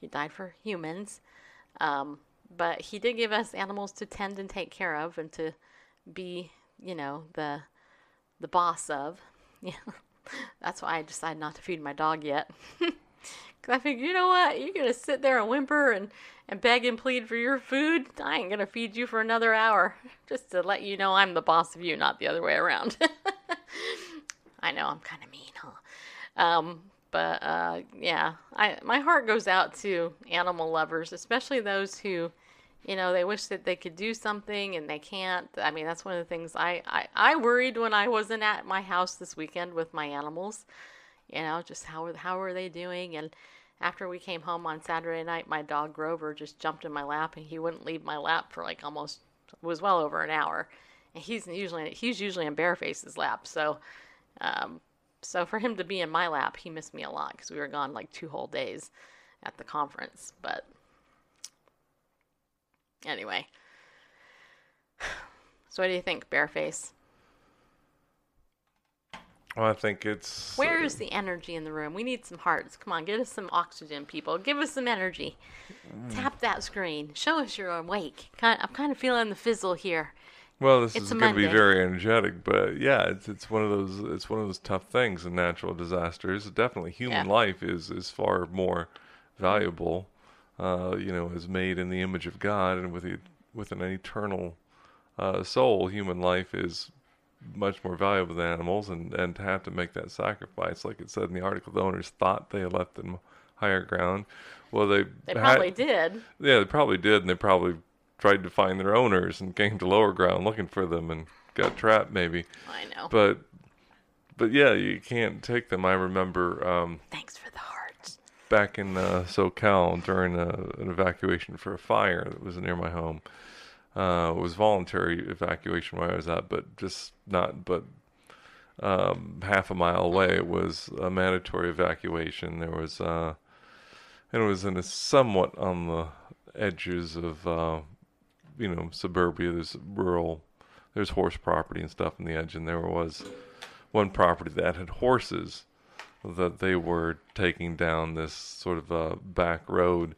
He died for humans. Um, but He did give us animals to tend and take care of and to be, you know, the the boss of. Yeah. That's why I decided not to feed my dog yet. Cause I figured, you know what? You're gonna sit there and whimper and, and beg and plead for your food. I ain't gonna feed you for another hour, just to let you know I'm the boss of you, not the other way around. I know I'm kind of mean, huh? Um, but uh, yeah, I my heart goes out to animal lovers, especially those who, you know, they wish that they could do something and they can't. I mean, that's one of the things I I, I worried when I wasn't at my house this weekend with my animals you know, just how how are they doing? And after we came home on Saturday night, my dog Grover just jumped in my lap and he wouldn't leave my lap for like almost was well over an hour. And he's usually he's usually in Bareface's lap, so um, so for him to be in my lap, he missed me a lot because we were gone like two whole days at the conference. But anyway, so what do you think, Bareface? Well, I think it's. Where is the energy in the room? We need some hearts. Come on, give us some oxygen, people. Give us some energy. Mm. Tap that screen. Show us you're awake. I'm kind of feeling the fizzle here. Well, this it's is going to be very energetic, but yeah, it's it's one of those it's one of those tough things in natural disasters. Definitely, human yeah. life is is far more valuable. Uh, you know, is made in the image of God, and with with an eternal uh, soul, human life is much more valuable than animals, and, and to have to make that sacrifice, like it said in the article, the owners thought they had left them higher ground. Well, they they probably did. Yeah, they probably did, and they probably tried to find their owners and came to lower ground looking for them and got trapped, maybe. I know. But but yeah, you can't take them. I remember. Um, Thanks for the hearts. Back in uh, SoCal during a, an evacuation for a fire that was near my home uh, it was voluntary evacuation where I was at, but just not, but um, half a mile away it was a mandatory evacuation. There was, uh, and it was in a somewhat on the edges of, uh, you know, suburbia. There's rural, there's horse property and stuff in the edge, and there was one property that had horses that they were taking down this sort of a back road,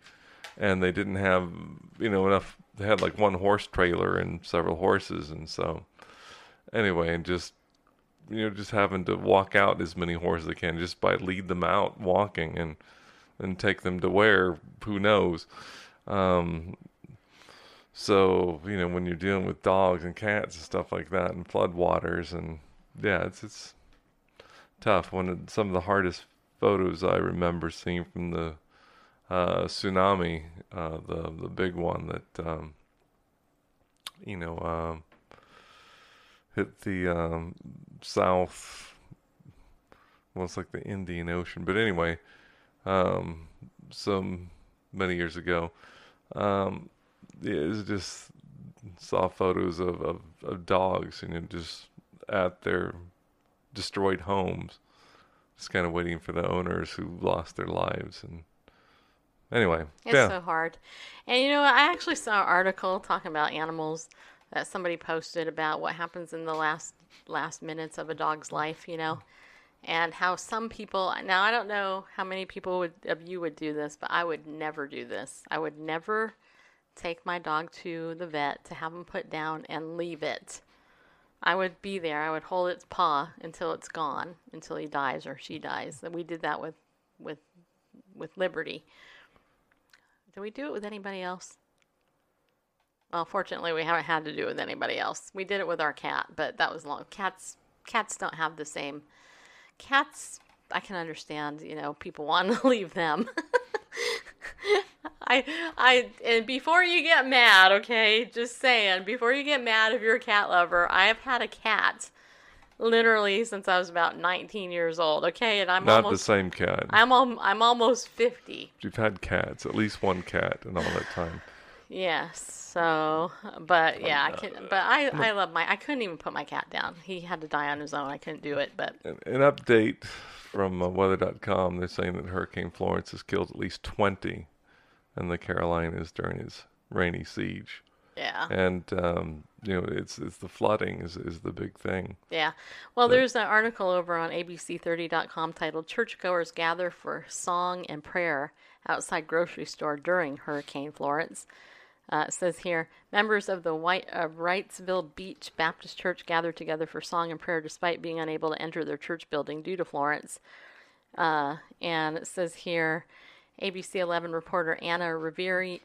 and they didn't have, you know, enough they had like one horse trailer and several horses, and so anyway, and just you know, just having to walk out as many horses as they can, just by lead them out walking and and take them to where? Who knows. Um, So you know when you're dealing with dogs and cats and stuff like that and floodwaters and yeah, it's it's tough. One of some of the hardest photos I remember seeing from the uh, tsunami, uh, the the big one that um, you know um, hit the um, south. Well, it's like the Indian Ocean, but anyway, um, some many years ago, um, it was just saw photos of, of, of dogs, you know, just at their destroyed homes, just kind of waiting for the owners who lost their lives. And anyway, It's yeah, so hard. And you know. I actually saw an article talking about animals that somebody posted about what happens in the last last minutes of a dog's life, you know, and how some people now I don't know how many people would of you would do this, but I would never do this. I would never take my dog to the vet to have him put down and leave it. I would be there. I would hold its paw until it's gone, until he dies or she dies. And we did that with with with Liberty. Did we do it with anybody else? Well, fortunately, we haven't had to do it with anybody else. We did it with our cat, but that was long. Cats, cats don't have the same. Cats, I can understand. You know, people want to leave them. I, I, and before you get mad, okay, just saying, before you get mad if you're a cat lover, I have had a cat literally since I was about 19 years old, okay, and I'm not almost, the same cat. I'm, al- I'm almost 50. You've had cats, at least one cat in all that time. Yes. So, but yeah, I can. But I, I love my. I couldn't even put my cat down. He had to die on his own. I couldn't do it. But An, an update from uh, weather.com they're saying that Hurricane Florence has killed at least 20 in the Carolinas during its rainy siege. yeah, And, um, you know, it's it's the flooding is, is the big thing. yeah. Well, there's an article over on ABC30.com titled "Churchgoers Gather for Song and Prayer Outside Grocery Store During Hurricane Florence." Uh, it says here, members of the White uh, Wrightsville Beach Baptist Church gathered together for song and prayer despite being unable to enter their church building due to Florence. Uh, and it says here, ABC 11 reporter Anna Rivera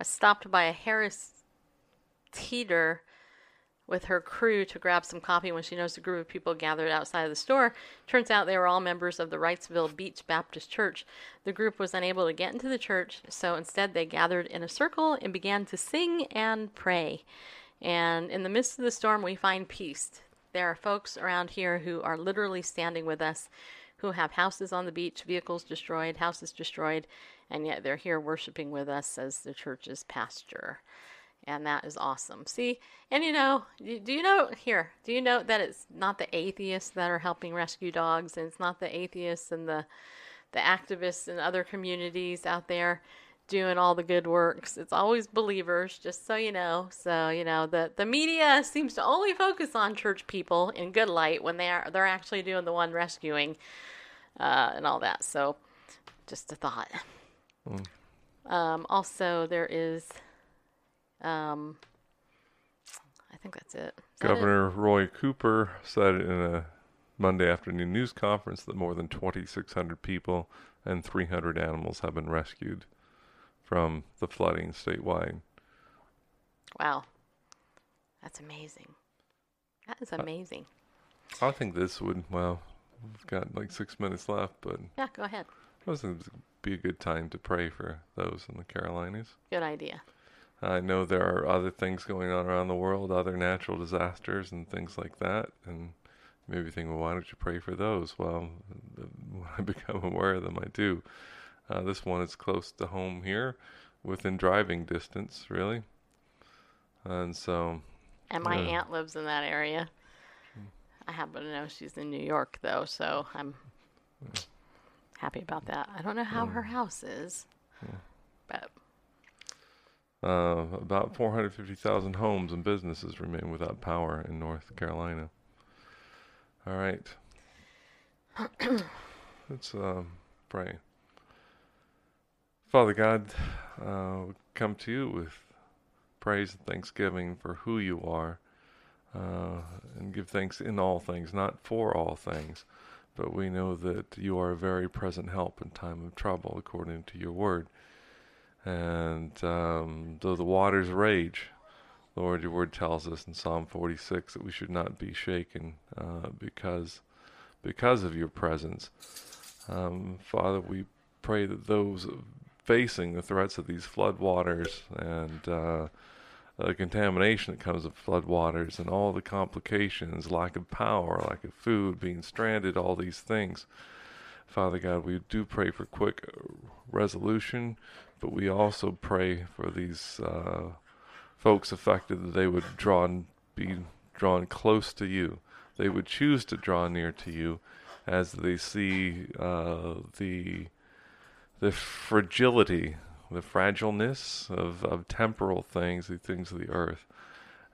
uh, stopped by a Harris Teeter with her crew to grab some coffee when she noticed a group of people gathered outside of the store. Turns out they were all members of the Wrightsville Beach Baptist Church. The group was unable to get into the church, so instead they gathered in a circle and began to sing and pray. And in the midst of the storm, we find peace. There are folks around here who are literally standing with us, who have houses on the beach, vehicles destroyed, houses destroyed, and yet they're here worshiping with us as the church's pastor and that is awesome. See, and you know, do you know here? Do you know that it's not the atheists that are helping rescue dogs, and it's not the atheists and the the activists and other communities out there doing all the good works. It's always believers, just so you know. So you know, the the media seems to only focus on church people in good light when they are they're actually doing the one rescuing uh, and all that. So, just a thought. Um, also, there is um, I think that's it. Is that it? Governor Roy Cooper said in a Monday afternoon news conference that more than 2,600 people and 300 animals have been rescued from the flooding statewide. Wow, that's amazing. That is amazing. I think this would, well, we've got like six minutes left, but Yeah, go ahead. I this would be a good time to pray for those in the Carolinas. Good idea. I know there are other things going on around the world, other natural disasters and things like that, and maybe think, well, why don't you pray for those? Well, when I become aware of them, I do. Uh, this one is close to home here, within driving distance, really. And so, And my Yeah. aunt lives in that area. I happen to know she's in New York though, so I'm happy about that. I don't know how her house is, but uh, about 450,000 homes and businesses remain without power in North Carolina. All right. Let's um, pray. Father God, uh, come to you with praise and thanksgiving for who you are, uh, and give thanks in all things, not for all things, but we know that you are a very present help in time of trouble, according to your word. And um, though the waters rage, Lord, your word tells us in Psalm 46 that we should not be shaken uh, because because of your presence. Um, Father, we pray that those facing the threats of these flood waters and uh, the contamination that comes with flood waters and all the complications, lack of power, lack of food, being stranded, all these things. Father God, we do pray for quick resolution, but we also pray for these uh, folks affected that they would draw be drawn close to you. They would choose to draw near to you as they see uh, the the fragility, the fragileness of, of temporal things, the things of the earth,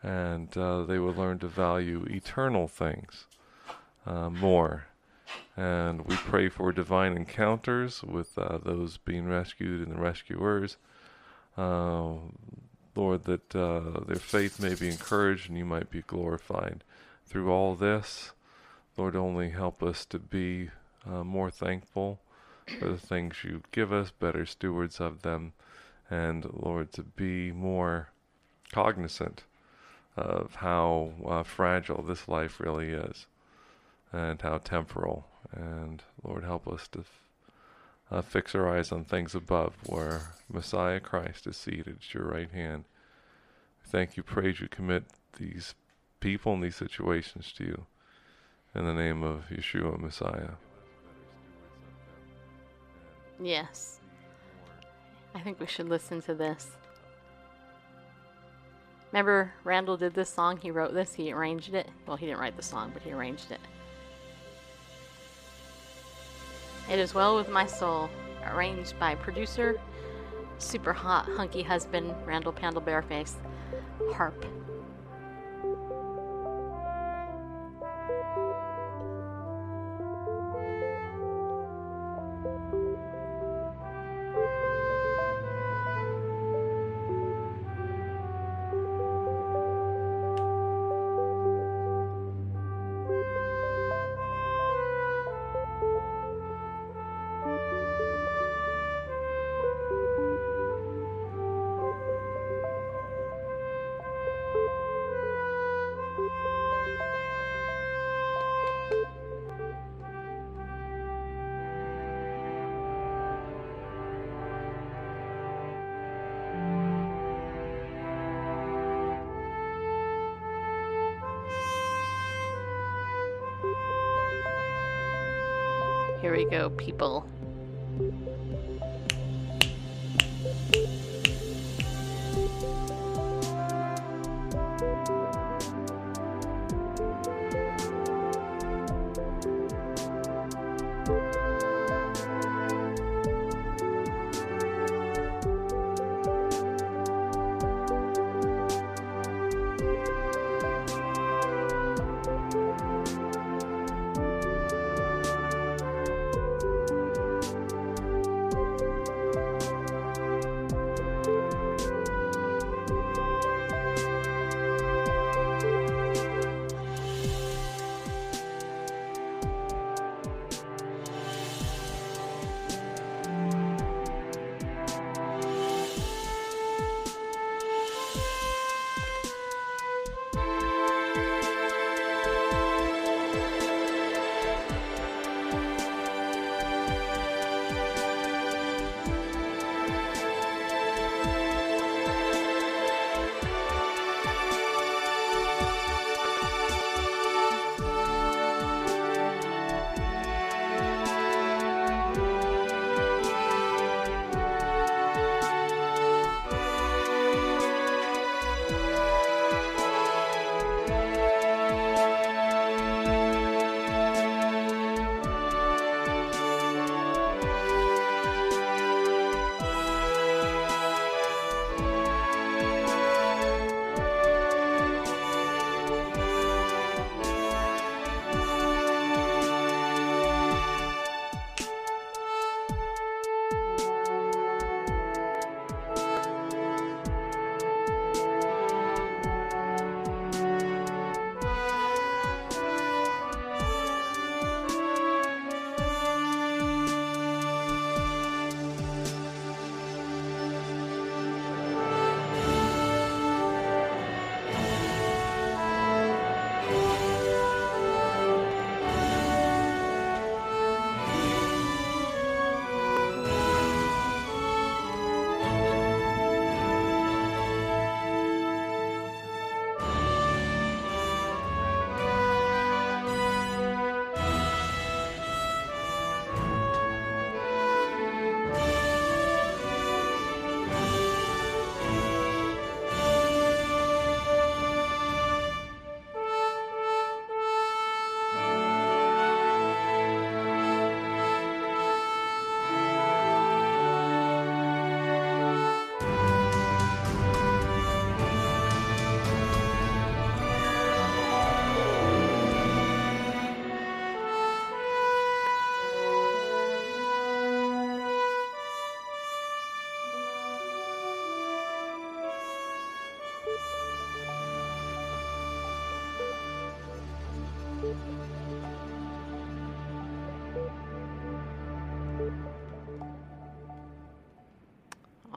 and uh, they would learn to value eternal things uh, more. And we pray for divine encounters with uh, those being rescued and the rescuers. Uh, Lord, that uh, their faith may be encouraged and you might be glorified through all this. Lord, only help us to be uh, more thankful for the things you give us, better stewards of them, and Lord, to be more cognizant of how uh, fragile this life really is and how temporal. And Lord, help us to f- uh, fix our eyes on things above where Messiah Christ is seated at your right hand. Thank you, praise you, commit these people and these situations to you. In the name of Yeshua Messiah. Yes. I think we should listen to this. Remember, Randall did this song? He wrote this, he arranged it. Well, he didn't write the song, but he arranged it. It is Well With My Soul, arranged by producer, super hot, hunky husband, Randall Pandle Bareface, harp. Go, people.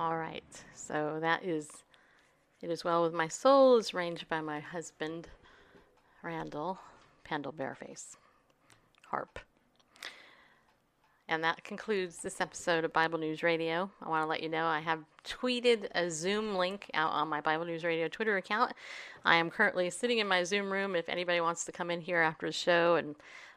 All right. So that is It Is Well With My Soul is arranged by my husband, Randall Pendle Bareface. Harp. And that concludes this episode of Bible News Radio. I want to let you know I have tweeted a Zoom link out on my Bible News Radio Twitter account. I am currently sitting in my Zoom room. If anybody wants to come in here after the show and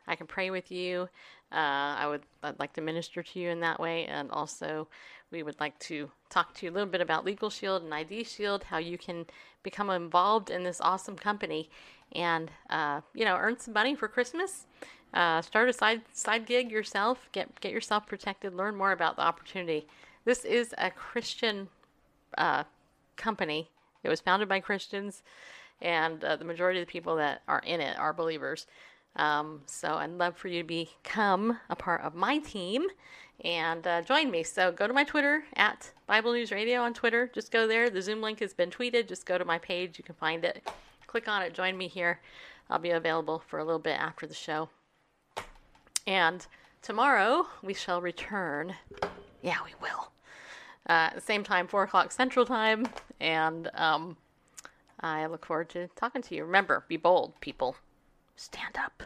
I can pray with you, uh, I would I'd like to minister to you in that way. And also, we would like to talk to you a little bit about Legal Shield and ID Shield, how you can become involved in this awesome company and uh, you know earn some money for Christmas. Uh, start a side side gig yourself. Get get yourself protected. Learn more about the opportunity. This is a Christian uh, company. It was founded by Christians, and uh, the majority of the people that are in it are believers. Um, so I'd love for you to become a part of my team and uh, join me. So go to my Twitter at Bible News Radio on Twitter. Just go there. The Zoom link has been tweeted. Just go to my page. You can find it. Click on it. Join me here. I'll be available for a little bit after the show. And tomorrow we shall return. Yeah, we will. Uh, same time, 4 o'clock Central Time. And um, I look forward to talking to you. Remember, be bold, people. Stand up.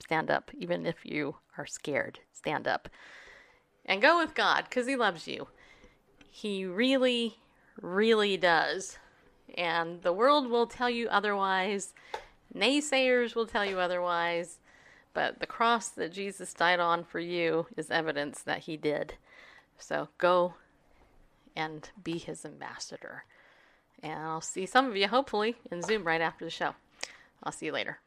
Stand up, even if you are scared. Stand up. And go with God, because He loves you. He really, really does. And the world will tell you otherwise. Naysayers will tell you otherwise. But the cross that Jesus died on for you is evidence that He did. So go and be His ambassador. And I'll see some of you, hopefully, in Zoom right after the show. I'll see you later.